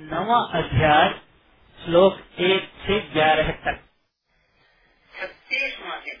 नवा अध्याय श्लोक एक से ग्यारह तक। छत्तीसवा दिन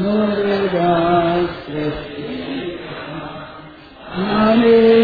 Nurudha Sreshti Nami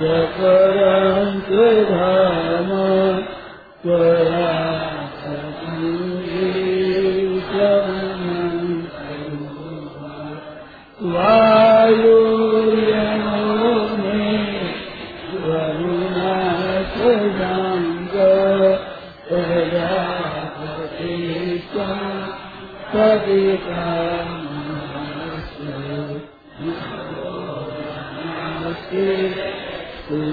स्वयं द्विधाम स्वरा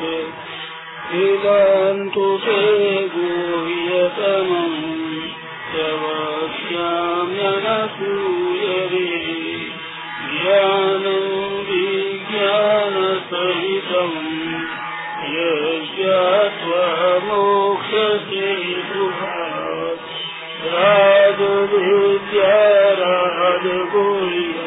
से वेदान्तु ते गोह्यतमम् प्रवक्ष्याम्यनसूयरे। ज्ञानम् विज्ञानसहितम् यज्ञात्वा मोक्षसे सुभात् राजविद्या राजगोह्यम्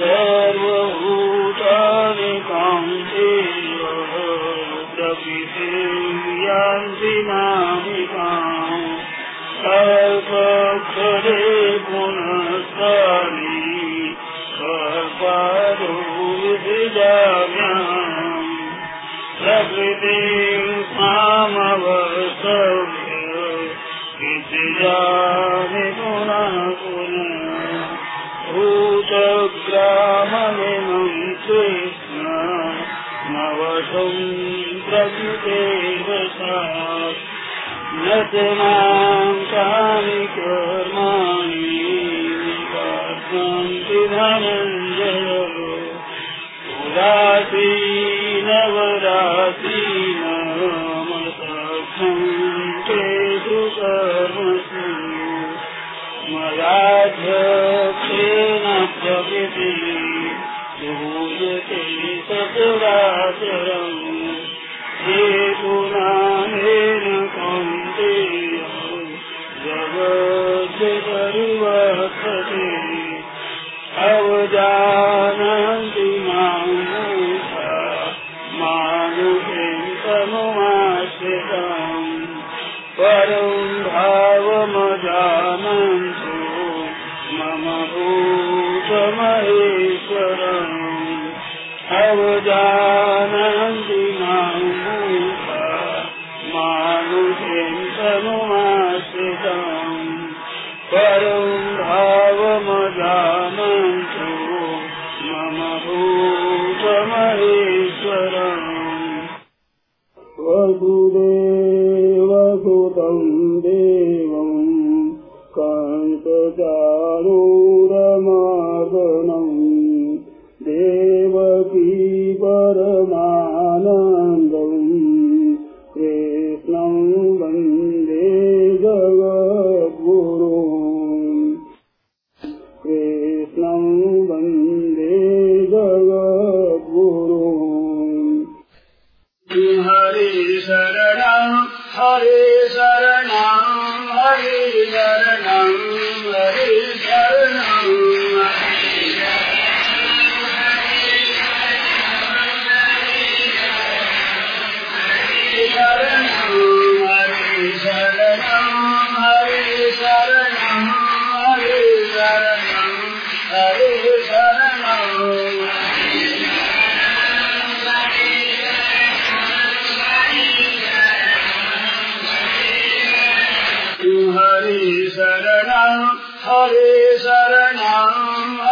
Yeah.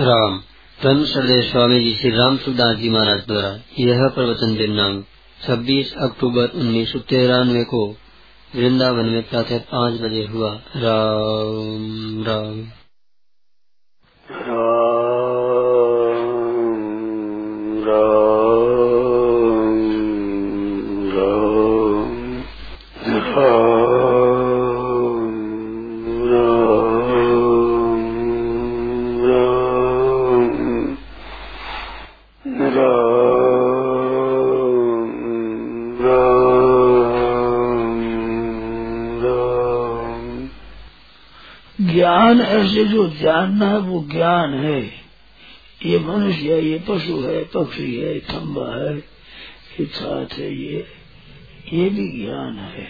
राम। धर्म श्रद्धेय स्वामी जी श्री राम सुखदास जी महाराज द्वारा यह प्रवचन दिनांक 26 अक्टूबर उन्नीस सौ तिरानवे को वृंदावन में प्रातः पाँच बजे हुआ। राम राम। ऐसे जो जानना है, वो ज्ञान है। ये मनुष्य है, ये पशु है, पक्षी है खम्बा है ये छात है ये। ये भी ज्ञान है।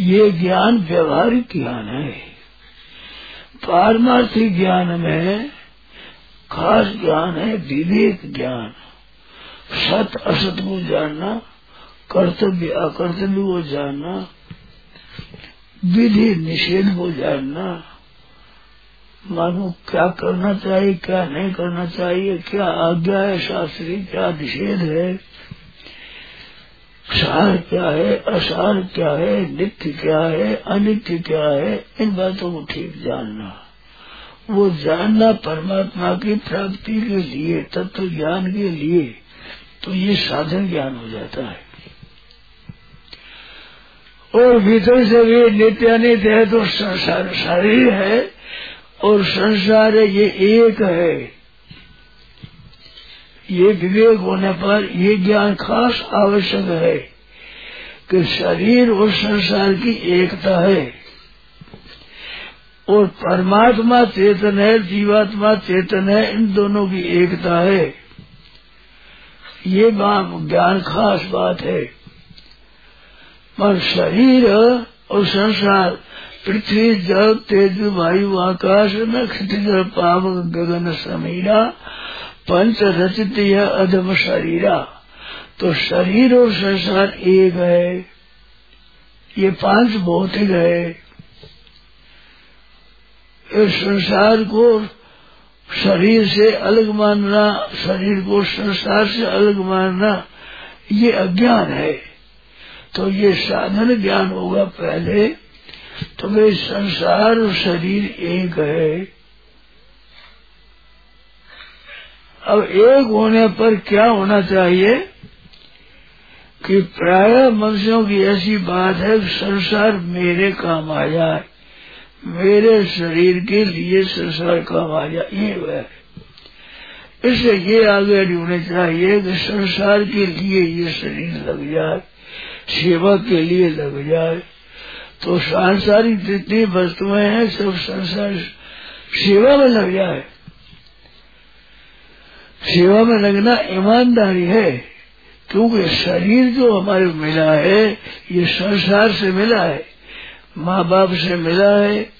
ये ज्ञान व्यवहारिक ज्ञान है। पारमार्थिक ज्ञान में खास ज्ञान है, विवेक ज्ञान। सत असत को जानना, कर्तव्य अकर्तव्य को जानना विधि निषेध को जानना मानो क्या करना चाहिए, क्या नहीं करना चाहिए, क्या आज्ञा है शास्त्री, क्या निषेध है? सार क्या है असार क्या है, नित्य क्या है, अनित्य क्या है, इन बातों को ठीक जानना। वो जानना परमात्मा की प्राप्ति के लिए, तत्व ज्ञान के लिए तो ये साधन ज्ञान हो जाता है। और भीतर से भी नित्य अनित्य है तो संसार शरीर है और संसार ये एक है। ये विवेक होने पर ये ज्ञान खास आवश्यक है कि शरीर और संसार की एकता है। और परमात्मा, चेतन है, जीवात्मा, चेतन है, इन दोनों की एकता है। ये ज्ञान खास बात है। पर शरीर और संसार, पृथ्वी जल तेज, वायु, आकाश, नक्षत्र पावक गगन, समीरा, पंच रचित अधम शरीरा। तो शरीर और संसार एक है। ये पाँच भौतिक है। इस संसार को शरीर से अलग मानना, शरीर को संसार से अलग मानना, ये अज्ञान है। तो ये साधन ज्ञान होगा पहले तो वे संसार और शरीर एक है। अब एक होने पर क्या होना चाहिए? कि प्राय मनुष्यों की ऐसी बात है कि संसार मेरे काम आ जाए मेरे शरीर के लिए संसार काम आ जाए ये वह इससे ये आगे होने चाहिए कि संसार के लिए ये शरीर लग जाए। सेवा के लिए लग जाए। तो सांसारिक जितनी वस्तुएँ हैं, सब संसार सेवा में लग जाए। सेवा में लगना ईमानदारी है, क्योंकि शरीर जो हमारे मिला है, ये संसार से मिला है माँ बाप से मिला है,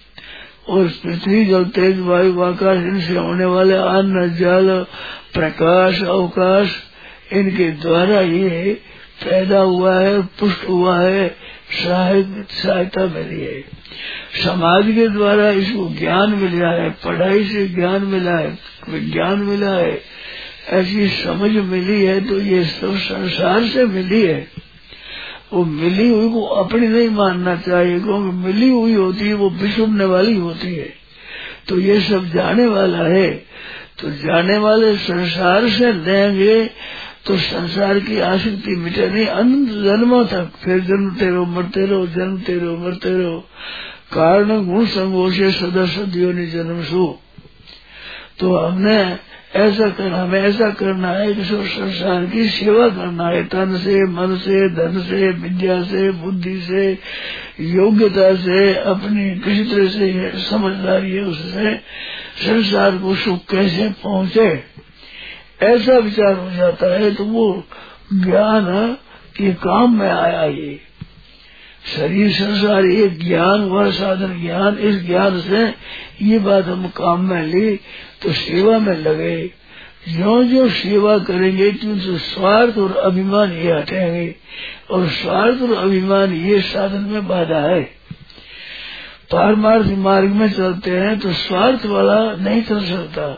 और पृथ्वी जल तेज वायु आकाश इनसे होने वाले अन्न, जल, प्रकाश, अवकाश, इनके द्वारा ये पैदा हुआ है, पुष्ट हुआ है सहायता मिली है। समाज के द्वारा इसको ज्ञान मिला है, पढ़ाई से ज्ञान मिला है, विज्ञान मिला है, ऐसी समझ मिली है तो ये सब संसार से मिली है। वो मिली हुई को अपनी नहीं मानना चाहिए, क्योंकि मिली हुई होती है, वो बिछुड़ने वाली होती है। तो ये सब जाने वाला है। तो जाने वाले संसार से लेंगे तो संसार की आसक्ति मिटे नहीं, अनंत जन्मों तक फिर जन्मते रहो, मरते रहो, जन्मते रहो, मरते रहो। कारण गुण संगो से सदा सदियों ने जन्म सो। तो हमने ऐसा करना हमें ऐसा करना है कि संसार की सेवा करना है। तन से, मन से, धन से, विद्या से, बुद्धि से, योग्यता से, अपनी किसी तरह से समझदारी है, उससे संसार को सुख कैसे पहुँचे? ऐसा विचार हो जाता है तो वो ज्ञान ये काम में आया ये। शरीर संसार ये ज्ञान व साधन ज्ञान, इस ज्ञान से ये बात हम काम में ली तो सेवा में लगे। जो जो सेवा करेंगे क्यों तो स्वार्थ और अभिमान ये हटेंगे, और स्वार्थ और अभिमान ये साधन में बाधा है। पारमार्थ मार्ग में चलते हैं तो स्वार्थ वाला नहीं चल सकता।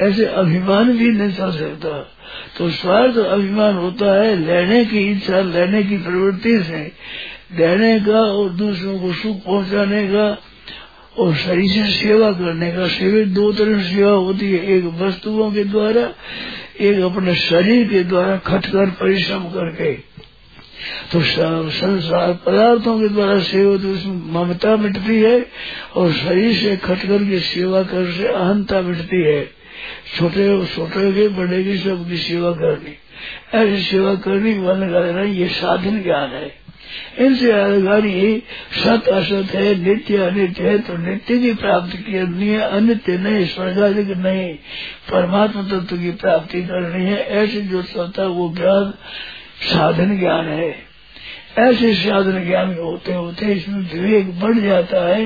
ऐसे अभिमान भी नहीं चल सकता। तो स्वार्थ अभिमान होता है लेने की इच्छा, लेने की प्रवृत्ति से। देने का और दूसरों को सुख पहुँचाने का और शरीर से सेवा करने का। सेवा दो तरह सेवा होती है, एक वस्तुओं के द्वारा, एक अपने शरीर के द्वारा खटकर परिश्रम करके। तो संसार पदार्थों के द्वारा सेवा तो उसमें ममता मिटती है और शरीर से खटकर के सेवा कर से अहंता मिटती है। छोटे छोटे के बड़े की सबकी सेवा करनी। ऐसी सेवा करने वाले का ये साधन ज्ञान है। इनसे अलगानी सत असत है, नित्य अनित्य है तो नित्य की प्राप्ति करनी है, अनित्य नहीं, स्वर्गाधिक नहीं। परमात्मा तत्व की प्राप्ति करनी है, ऐसे जो चलता वो ज्ञान, साधन ज्ञान है। ऐसे साधन ज्ञान होते होते इसमें विवेक बढ़ जाता है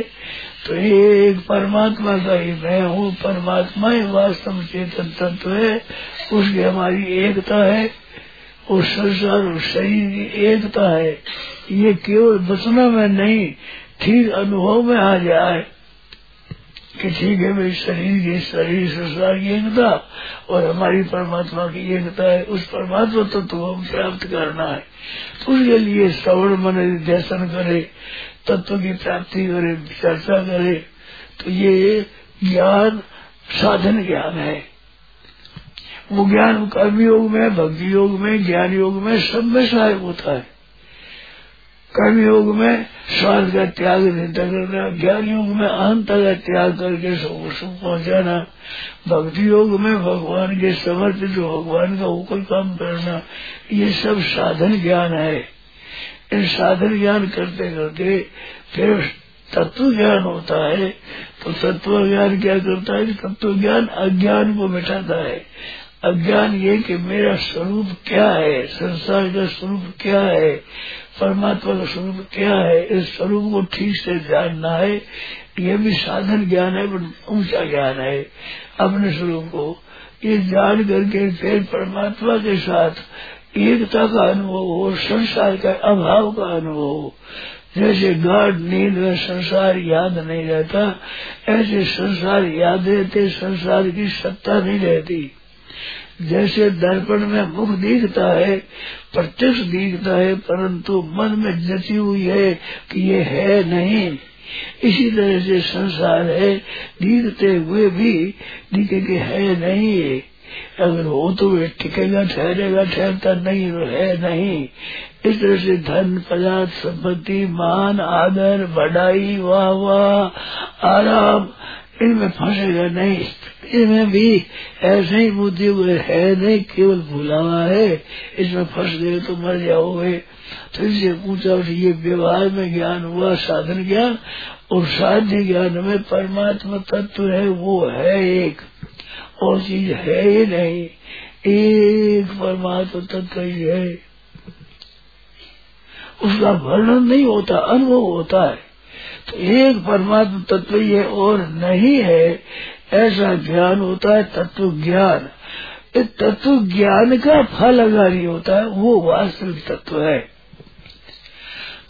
तो ये एक परमात्मा का ही मैं हूँ, परमात्मा ही वास्तव चेतन तत्व है। उसकी हमारी एकता है और संसार और शरीर की एकता है। ये केवल बचना में नहीं, ठीक अनुभव में आ जाए। कि ठीक है भाई शरीर की शरीर, संसार की एकता। और हमारी परमात्मा की एकता है, उस परमात्मा तत्व तो हम प्राप्त करना है। तो उसके लिए श्रवण मन दर्शन करे, तत्व की प्राप्ति करे, चर्चा करे तो ये ज्ञान, साधन ज्ञान है। वो ज्ञान कर्म योग में, भक्ति योग में, ज्ञान योग में सब में सहायक होता है। कर्म योग में स्वार्थ का त्याग निंदा करना ज्ञान योग में अहंता का त्याग करके सुख सुख पहुंचाना, भक्ति योग में भगवान के समर्पित, भगवान का ऊपर काम करना, ये सब साधन ज्ञान है। इन साधन ज्ञान करते करते फिर तत्व ज्ञान होता है तो तत्व ज्ञान क्या करता है? तत्व ज्ञान अज्ञान को मिटाता है। अज्ञान ये कि मेरा स्वरूप क्या है? संसार का स्वरूप क्या है? परमात्मा का स्वरूप क्या है? इस स्वरूप को ठीक से जानना है। ये भी साधन ज्ञान है ऊँचा ज्ञान है अपने स्वरूप को। ये जान करके फिर परमात्मा के साथ एकता का अनुभव हो, संसार का अभाव का अनुभव हो। जैसे गाढ़ नींद में संसार याद नहीं रहता, ऐसे संसार याद रहते, संसार की सत्ता नहीं रहती। जैसे दर्पण में मुख दिखता है, प्रत्यक्ष दिखता है, परंतु मन में जची हुई है कि ये है नहीं। इसी तरह से संसार है, दिखते हुए भी दिखे कि है नहीं। है अगर हो तो वे टिकेगा, ठहरेगा, ठहरता नहीं है नहीं। इस तरह से धन, पदार्थ, संपत्ति, मान, आदर बढ़ाई वाह वाह, आराम इनमें फंसेगा नहीं। इसमें भी ऐसे ही बुद्धि है, नहीं, केवल भूला है। इसमें फंस गए तो मर जाओगे। तो इससे पूछा ये व्यवहार में ज्ञान हुआ, साधन ज्ञान, और साध्य ज्ञान में परमात्मा तत्व है, वो है एक। और चीज़ है ही नहीं। एक परमात्मा तत्व ही है। उसका वर्णन नहीं होता, अनुभव होता है। एक परमात्मा तत्व है और नहीं है, ऐसा ज्ञान होता है तत्व ज्ञान। इस तत्व ज्ञान का फल अगर नहीं होता है, वो वास्तविक तत्व है।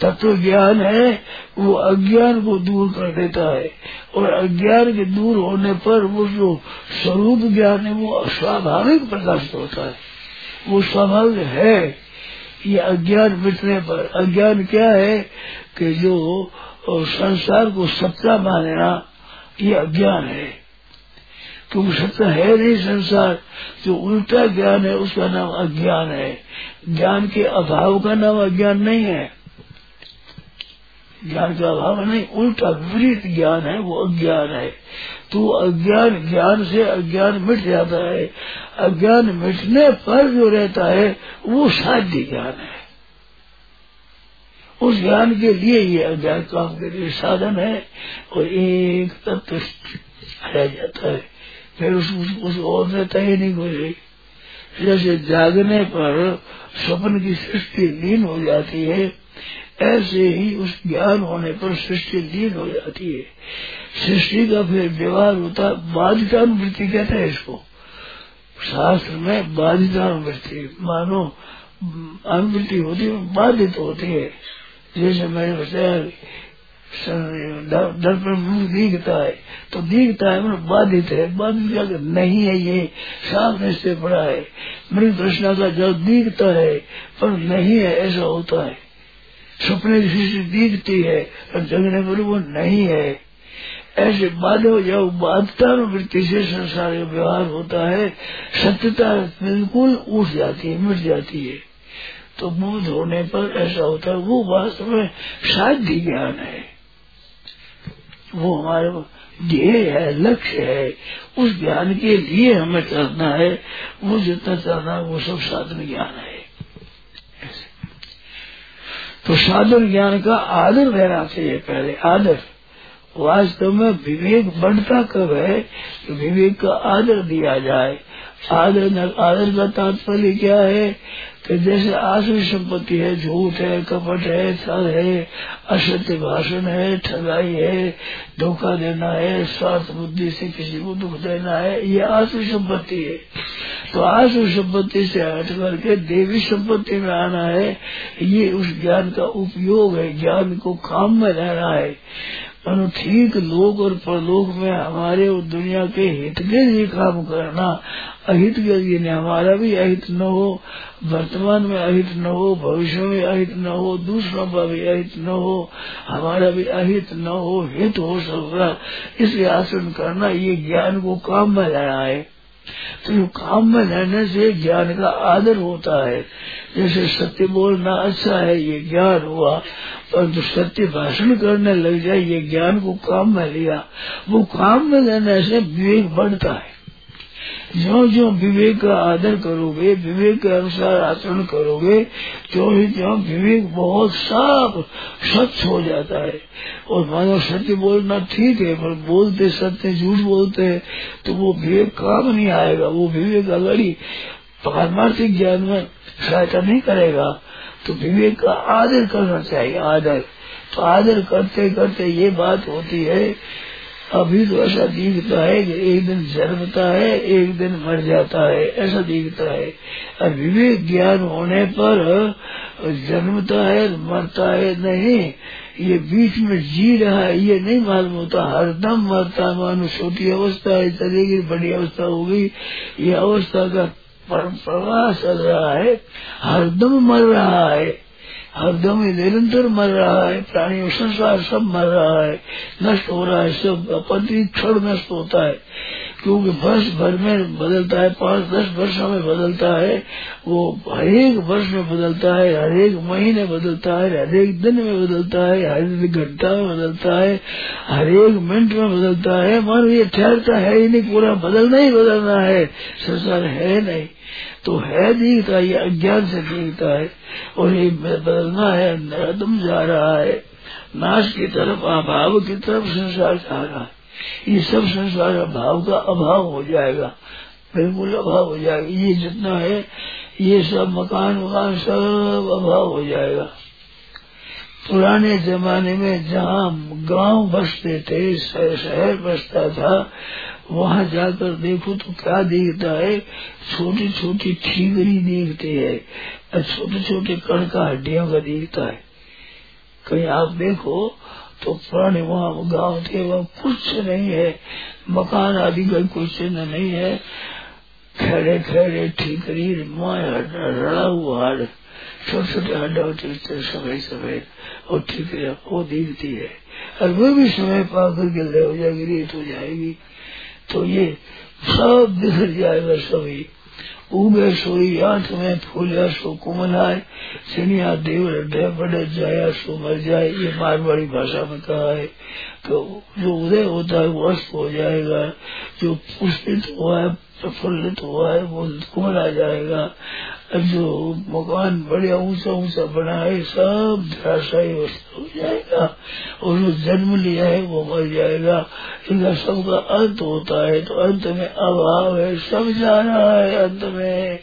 तत्व ज्ञान है, वो अज्ञान को दूर कर देता है, और अज्ञान के दूर होने पर वो जो स्वरूप ज्ञान है, वो स्वाभाविक प्रकाशित होता है। वो स्वाभाविक है। ये अज्ञान मिटने पर, अज्ञान क्या है कि जो संसार को सत्ता मानना ये अज्ञान है। क्योंकि सत्ता है नहीं संसार, जो उल्टा ज्ञान है, उसका नाम अज्ञान है। ज्ञान के अभाव का नाम अज्ञान नहीं है। ज्ञान का अभाव नहीं, उल्टा विपरीत ज्ञान है, वो अज्ञान है। तो अज्ञान, ज्ञान से अज्ञान मिट जाता है। अज्ञान मिटने पर जो रहता है, वो साध्य ज्ञान है। उस ज्ञान के लिए ये अज्ञान काम के लिए साधन है और एक तत्व रह जाता है। फिर उस, उस, उस और रहता ही नहीं कोई जैसे जागने पर स्वप्न की सृष्टि लीन हो जाती है ऐसे ही उस ज्ञान होने पर सृष्टि लीन हो जाती है। सृष्टि का फिर व्यवहार होता बाधितानुवृत्ति कहते हैं इसको। शास्त्र में बाधितानुवृत्ति मानो अनुवृत्ति होती है बाधित होती है। जैसे मैंने बताया दर्पण मुँह दिखता है तो दिखता है मतलब बाधित है, बाधित क्या नहीं है ये, सामने से पड़ा है। मृग कृष्णा का जब दिखता है, पर नहीं है, ऐसा होता है। सपने की दिखती है और जगने पर वो नहीं है। ऐसे बाधो जब बाधता वृत्ति से संसार का व्यवहार होता है, सत्यता बिल्कुल उठ जाती है, मिट जाती है। तो बोध होने पर ऐसा होता है, वो वास्तव में साध्य ज्ञान है। वो हमारे ध्येय है, लक्ष्य है। उस ज्ञान के लिए हमें चलना है। वो जितना चलना है, वो सब साधन ज्ञान है। तो साधन ज्ञान का आदर रहना चाहिए पहले। आदर। वास्तव में विवेक बढ़ता कब है? तो विवेक का आदर दिया जाए। आदर आदर का तात्पर्य क्या है? कि जैसे आश्रय संपत्ति है, झूठ है, कपट है छल है, असत्य भाषण है, ठगाई है, धोखा देना है, स्वार्थ बुद्धि से किसी को दुख देना है, ये आश्रय संपत्ति है। तो आश्रय संपत्ति से हट करके देवी संपत्ति में आना है, ये उस ज्ञान का उपयोग है, ज्ञान को काम में रहना है। मनो ठीक लोक और परलोक में हमारे और दुनिया के हित के लिए काम करना अहित के लिए नहीं, हमारा भी अहित न हो, वर्तमान में अहित न हो, भविष्य में अहित न हो, दूसरों का भी अहित न हो, हमारा भी अहित न हो, हित हो सबका। इसलिए आसन करना ये ज्ञान को काम में लाना है। तो काम में रहने से ज्ञान का आदर होता है। जैसे सत्य बोलना अच्छा है, ये ज्ञान हुआ। परंतु सत्य भाषण करने लग जाए, ये ज्ञान को काम में लिया, वो काम में लेने से विवेक बढ़ता है। जो जो विवेक का आदर करोगे, विवेक के अनुसार आचरण करोगे तो ही जो विवेक बहुत साफ़, स्वच्छ हो जाता है। और मानो सत्य बोलना ठीक है, पर बोलते सत्य झूठ बोलते हैं तो वो विवेक काम नहीं आएगा, वो विवेक अगर ही पारमार्थिक ज्ञान में सहायता नहीं करेगा। तो विवेक का आदर करना चाहिए, आदर। तो आदर करते करते ये बात होती है, अभी तो ऐसा दिखता है कि एक दिन जन्मता है, एक दिन मर जाता है, ऐसा दिखता है। और विवेक ज्ञान होने पर जन्मता है, मरता है, नहीं। ये बीच में जी रहा है, ये नहीं मालूम होता। हरदम मरता मानो छोटी अवस्था है, चलेगी, बड़ी अवस्था होगी ये अवस्था का प्रवाह चल रहा है, हरदम मर रहा है, हरदम ही निरंतर मर रहा है, प्राणी संसार सब मर रहा है, नष्ट हो रहा है सब प्रति क्षण नष्ट होता है, क्योंकि वर्ष भर में बदलता है, पाँच, दस वर्षों में बदलता है, वो हरेक वर्ष में बदलता है हरेक महीने बदलता है हरेक दिन में बदलता है, हर घंटा में बदलता है हरेक मिनट में बदलता है मानो ये ठहरता है ही नहीं, पूरा बदलना ही बदलना है, संसार है नहीं। तो है दिखता ये अज्ञान से दिखता है, और ये बदलना है, नरदम जा रहा है। नाश की तरफ़, अभाव की तरफ़ संसार जा रहा है। ये सब संसार अभाव का अभाव हो जाएगा, बिल्कुल अभाव हो जाएगा। ये जितना है, ये सब मकान वकान सब अभाव हो जाएगा। पुराने जमाने में जहाँ गाँव बसते थे, शहर बसता था, वहाँ जाकर देखो तो क्या देखता है। छोटी छोटी ठीकरी देखते है छोटे छोटे कण का हड्डियों का दिखता है। कहीं आप देखो तो पुराने वहाँ गाँव थे, वहाँ कुछ नहीं है। मकान आदि का कुछ नहीं है। खेड़े खेड़े ठीकरी रड़ा हुआ छोटे छोटे हड्डा होते सफ़ेद सफ़ेद और ठीकरी वो दिखती है। और वो भी समय पा करके ले हो जाएगी रेत हो जाएगी। तो ये सब बिखर जाएगा सभी उगे सोई आठ में फूलिया सो कुमलाए सिनिया देव रड्डे बड़े जाया सो मर जाए, ये मारवाड़ी भाषा में कहा है। तो जो उदय होता है वो अस्त हो जाएगा। जो पुष्पित हुआ है प्रफुल्लित हुआ है, वो कुमला जाएगा? जो मकान बढ़िया ऊँचा ऊँचा बना है सब धराशायी हो जाएगा। और जो जन्म लिया है, वो मर जाएगा। इनका सबका अंत होता है तो अंत में अभाव है, सब जा रहा है अंत में।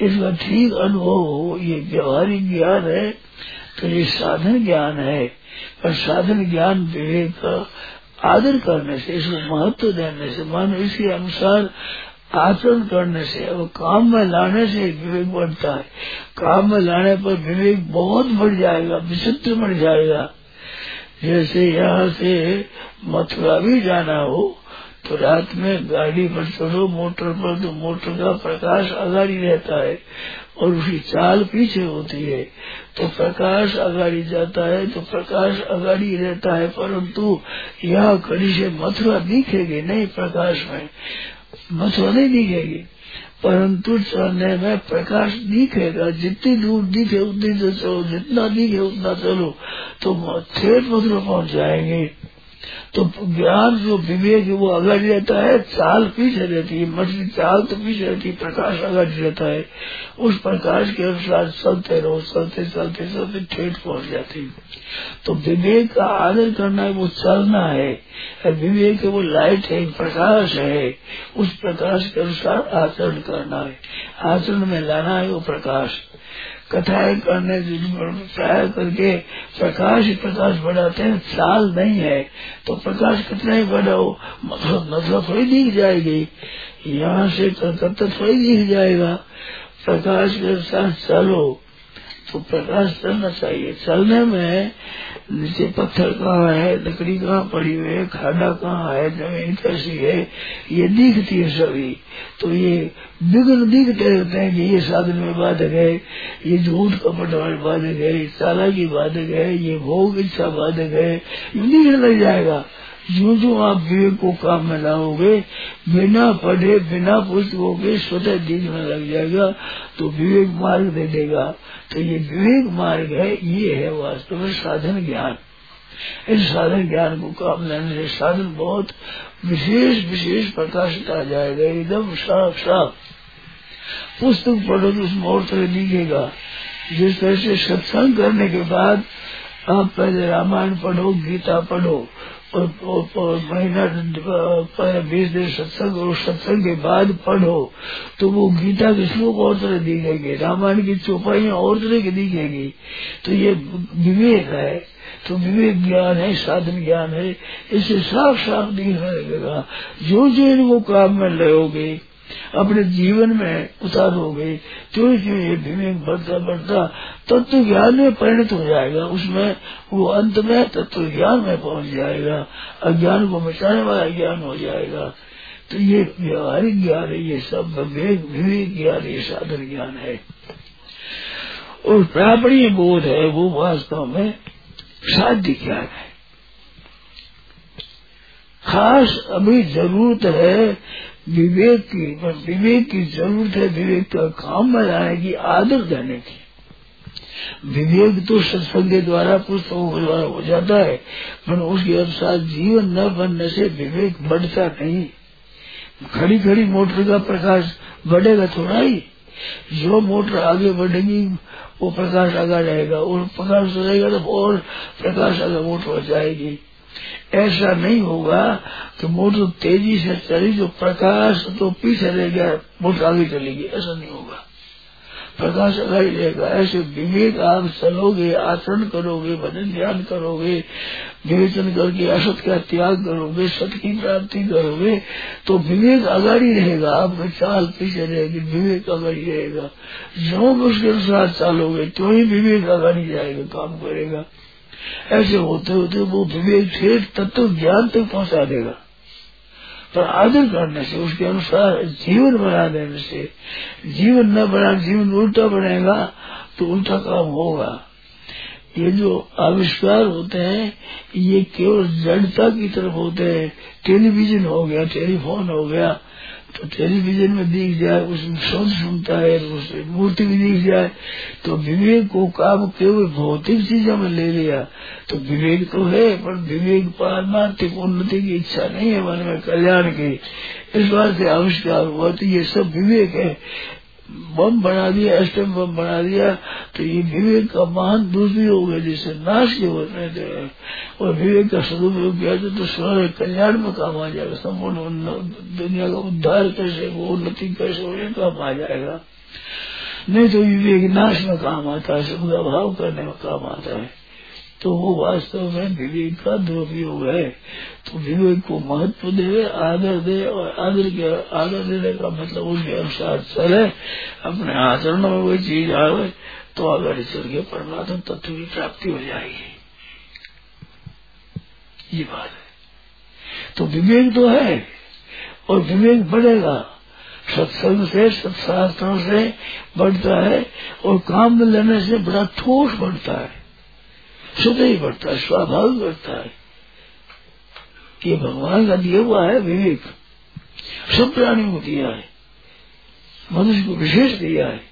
इसका ठीक अनुभव हो, ये व्यवहारिक ज्ञान है तो ये साधन ज्ञान है। पर साधन ज्ञान विवेक का आदर करने से, इसको महत्व देने से, मानो इसके अनुसार आचरण करने से और काम में लाने से विवेक बढ़ता है। काम में लाने पर विवेक बहुत बढ़ जाएगा विचित्र बढ़ जाएगा। जैसे यहाँ से मथुरा भी जाना हो तो रात में गाड़ी पर चढ़ो, मोटर पर तो मोटर का प्रकाश अगाड़ी रहता है और उसकी चाल पीछे होती है। तो प्रकाश अगाड़ी जाता है तो प्रकाश अगाड़ी रहता है, परंतु यहाँ कड़ी से मथुरा दिखेगी नहीं प्रकाश में। मथुरा नहीं दिखेगी परंतु चलने में प्रकाश दिखेगा। जितनी दूर दिखे, उतनी दूर चलो। जितना दिखे, उतना चलो। तो ठेठ मथुरा पहुँच जाएँगे। तो ज्ञान जो विवेक वो अगर रहता है, चाल पीछे रहती है, मछली चाल तो पीछे रहती है, प्रकाश अगर रहता है। उस प्रकाश के अनुसार चलते रहो, चलते चलते चलते ठेठ पहुँच जाती है। तो विवेक का आदर करना है, वो चलना है। विवेक वो लाइट है, प्रकाश है। उस प्रकाश के अनुसार आचरण करना है। आचरण में लाना है वो प्रकाश। कथाएँ करने सहाय करके प्रकाश प्रकाश बढ़ाते हैं, साल नहीं है तो प्रकाश कितना ही बढ़ाओ मतलब मतलब थोड़ी दिख जाएगी। यहाँ से कलकत्ता थोड़ी दिख जाएगा। प्रकाश के साथ चलो। तो प्रकाश चलना चाहिए। चलने में नीचे पत्थर कहाँ है, लकड़ी कहाँ पड़ी हुई है, खाडा कहाँ है, ज़मीन कैसी है, ये दिखती है सभी। तो ये विघ्न दिखते रहते हैं कि ये साधन में बाधक है, ये झूठ कपट वाले बाधक है, ये चाला की बाधक है, ये भोग इच्छा बाधक है, ये दिखने लग जाएगा। जो जो आप विवेक को काम में लाओगे, बिना पढ़े, बिना पुस्तकों के स्वतः दिखने लग जाएगा तो विवेक मार्ग दे देगा। तो ये विवेक मार्ग है, ये है वास्तव में साधन ज्ञान। इस साधन ज्ञान को काम लेने से साधन बहुत विशेष विशेष प्रकाशित आ जाएगा, एकदम साफ़ साफ़। पुस्तक पढ़ो तो उसमें और तरह दिखेगा। जिस तरह से सत्संग करने के बाद आप पहले रामायण पढ़ो, गीता पढ़ो महीना बीस दिन सत्संग और सत्संग के बाद पढ़ो तो वो गीता के श्लोक और तरह दिखेंगे, रामायण की चौपाइयाँ और तरह की दिखेगी। तो ये विवेक है तो विवेक ज्ञान है, साधन ज्ञान है, इसे साफ़ साफ़ दिखने लगेगा जो जो इनको काम में लोगे अपने जीवन में उतारोगे तो ये विवेक बढ़ता बढ़ता तत्व ज्ञान में परिणत हो जाएगा। उसमें वो अंत में तत्व ज्ञान में पहुँच जाएगा। अज्ञान को मिटाने वाला ज्ञान हो जाएगा। तो ये व्यवहारिक ज्ञान है, ये सब विवेक विवेक ज्ञान, ये साधन ज्ञान है। और प्रापणीय बोध है, वो वास्तव में साध्य ज्ञान है। खास अभी ज़रूरत है विवेक की पर विवेक की ज़रूरत है, विवेक का काम बनाने की आदत देने की। विवेक तो सत्संग के द्वारा पुस्तकों के द्वारा हो जाता है, पर उसके अनुसार जीवन न बनने से विवेक बढ़ता नहीं। खड़ी खड़ी मोटर का प्रकाश बढ़ेगा थोड़ा ही जो मोटर आगे बढ़ेगी, वो प्रकाश आगा रहेगा और प्रकाश रहेगा तो और प्रकाश आगे मोटर हो जाएगी। ऐसा नहीं होगा कि मोटर तेज़ी से चली, जो प्रकाश तो पीछे रह गया, मोटर आगे चलेगी ऐसा नहीं होगा। प्रकाश अगर रहेगा। ऐसे विवेक आप चलोगे, आचरण करोगे, भजन ध्यान करोगे, विवेचन करके असत का त्याग करोगे, सत की प्राप्ति करोगे तो विवेक अगाड़ी रहेगा। आपका चाल पीछे रहेगी, विवेक अगाड़ी रहेगा। जो उसके अनुसार चालोगे तो ही विवेक अगाड़ी जाएगा, काम करेगा। ऐसे होते होते वो विवेक से तत्व ज्ञान तक पहुँचा देगा। पर आदर करने से, उसके अनुसार जीवन बना देने से, जीवन न बना, जीवन उल्टा बनेगा तो उल्टा काम होगा। ये जो आविष्कार होते हैं, ये केवल जड़ता की तरफ़ होते हैं। टेलीविज़न हो गया, टेलीफोन हो गया तो टेलीविज़न में दिख जाए उसमें शब्द सुनता है उसमें मूर्ति भी दिख जाए तो विवेक को काम केवल भौतिक चीज़ों में ले लिया। तो विवेक तो है, पर विवेक पारमार्थिक उन्नति की इच्छा नहीं है मन में कल्याण की। इस बात से आविष्कार हुआ तो ये सब विवेक है। बम बना दिया, एस्टम बम बना दिया तो ये विवेक का महान दूसरी हो गया जिससे नाश के होते थे और विवेक का सदुपयोग किया जाए तो स्वर्ग कल्याण में काम आ जाएगा, संपूर्ण दुनिया का उद्धार कैसे वो उन्नति कैसे हो काम आ जाएगा। नहीं तो विवेक नाश में काम आता है सबका भाव करने में काम आता है। तो वो वास्तव में विवेक का दुरुपयोग है तो विवेक को महत्व दे, आदर दे और आदर के, आदर देने का मतलब उसके अनुसार चले, अपने आचरण में वही चीज़ आवे तो अगर के परमात्मा तत्व की प्राप्ति हो जाएगी। ये बात है। तो विवेक तो है, और विवेक बढ़ेगा। सत्संग से, सत्शास्त्रों से बढ़ता है, और काम में लेने से बड़ा ठोस बढ़ता है। स्वतः ही बढ़ता है, स्वाभाविक बढ़ता है। ये भगवान का दिया हुआ है विवेक। सब प्राणियों को दिया है। मनुष्य को विशेष दिया है।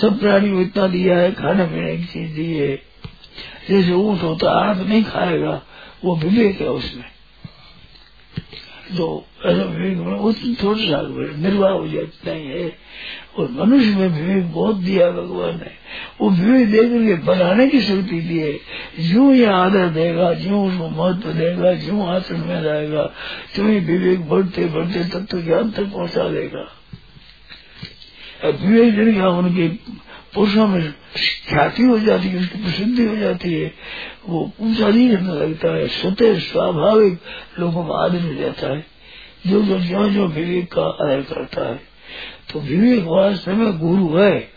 सब प्राणी को इतना दिया है, खाने पीने की चीज़ दी है। जैसे ऊँट होता आग नहीं खाएगा, वो विवेक है उसमें। विवेक में थोड़ा सा निर्वाह हो जाए ही। और मनुष्य में विवेक बहुत दिया भगवान ने। वो विवेक दे करके बनाने की शक्ति दी है। जो ये आदर देगा जो उसको महत्व देगा जो आचरण में रहेगा जो ही विवेक बढ़ते बढ़ते तत्व ज्ञान तक पहुँचा देगा। विवेक जन क्या उनके पुरुषों में ख्याति हो जाती है, उसकी प्रसिद्धि हो जाती है। वो ऊँचा नहीं रहने लगता है स्वतः स्वाभाविक लोगों का आदर हो जाता है। जो जो जो जो विवेक का आदर करता है। तो विवेक वास्तव में गुरु है।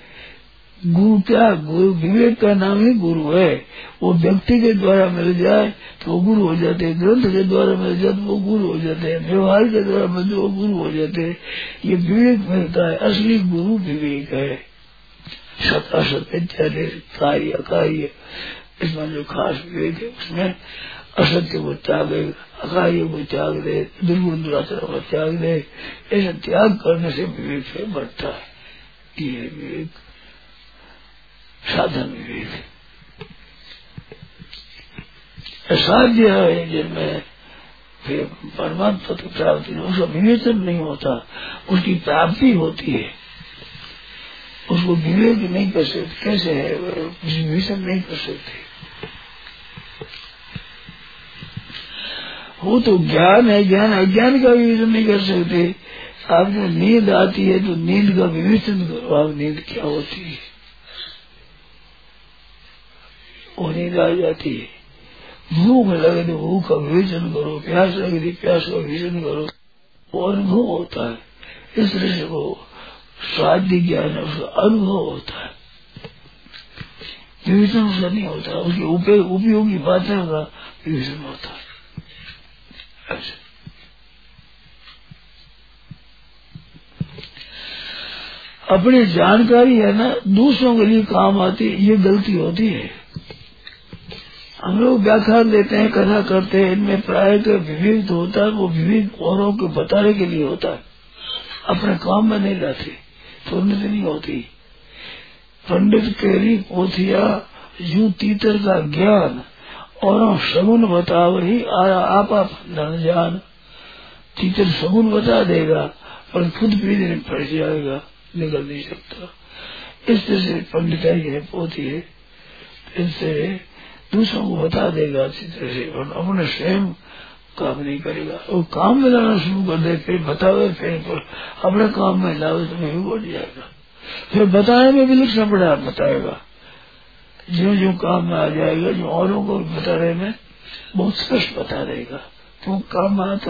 गुरु क्या? गुरु विवेक का नाम ही गुरु है। वो व्यक्ति के द्वारा मिल जाए तो वो गुरु हो जाते हैं। ग्रंथ के द्वारा मिल जाए तो वो गुरु हो जाते हैं। व्यवहार के द्वारा मिल जाए वो गुरु हो जाते हैं। ये विवेक मिलता है। असली गुरु विवेक है। सत असत कार्य इसमें जो खास विवेक है उसमें असत्य को त्याग अकार्य को त्याग दे, दुर्गुण दुराचार को त्याग दे, ऐसा त्याग करने से विवेक से बढ़ता है। ये विवेक, साधन विवेक। असाध्य है जिनमें फिर परमात्मा की प्राप्ति, उसका विवेचन नहीं होता, उसकी प्राप्ति होती है। उसको विवेक नहीं कर सकते। कैसे है? विवेचन नहीं कर सकते। वो तो ज्ञान है, ज्ञान, अज्ञान का विवेचन नहीं कर सकते। आप आपको नींद आती है तो नींद का विवेचन करो। आप नींद क्या होती है? वो नींद आ जाती है। भूख लगे तो भूख का विवेचन करो। प्यास लगे तो प्यास का विवेचन करो। वो अनुभव होता है। इस से वो स्वाध्य ज्ञान है उसका अनुभव होता है। विवेचन उसका नहीं होता, उसकी उपयोगी बातें का विवेचन होता है। अपनी जानकारी है ना, दूसरों के लिए काम आती, ये गलती होती है। हम लोग व्याख्यान देते हैं, कथा करते हैं, इनमें प्राय का विविध होता है, वो विविध औरों को बताने के लिए होता है। अपने काम में नहीं लाते। तो उन्नति नहीं होती। पंडित केरी पोथिया, यू तीतर का ज्ञान, और सगुन बताव ही आया, आप आप धन जान। तीतर सगुन बता देगा, पर खुद पीने में पड़ जाएगा, निकल नहीं सकता। इस तरह से पंडिताई है पोती है। इससे दूसरों को बता देगा अच्छी तरह से अपने स्वयं काम नहीं करेगा। वो काम में लाना शुरू कर दे, फिर बतावे, फिर अपने काम में लावे तो नहीं बढ़ जाएगा। फिर बताने में भी लिखना पड़ेगा, बताएगा। जो जो काम में आ जाएगा, जो औरों को बता रहे में बहुत स्पष्ट बता रहेगा तुम काम में आता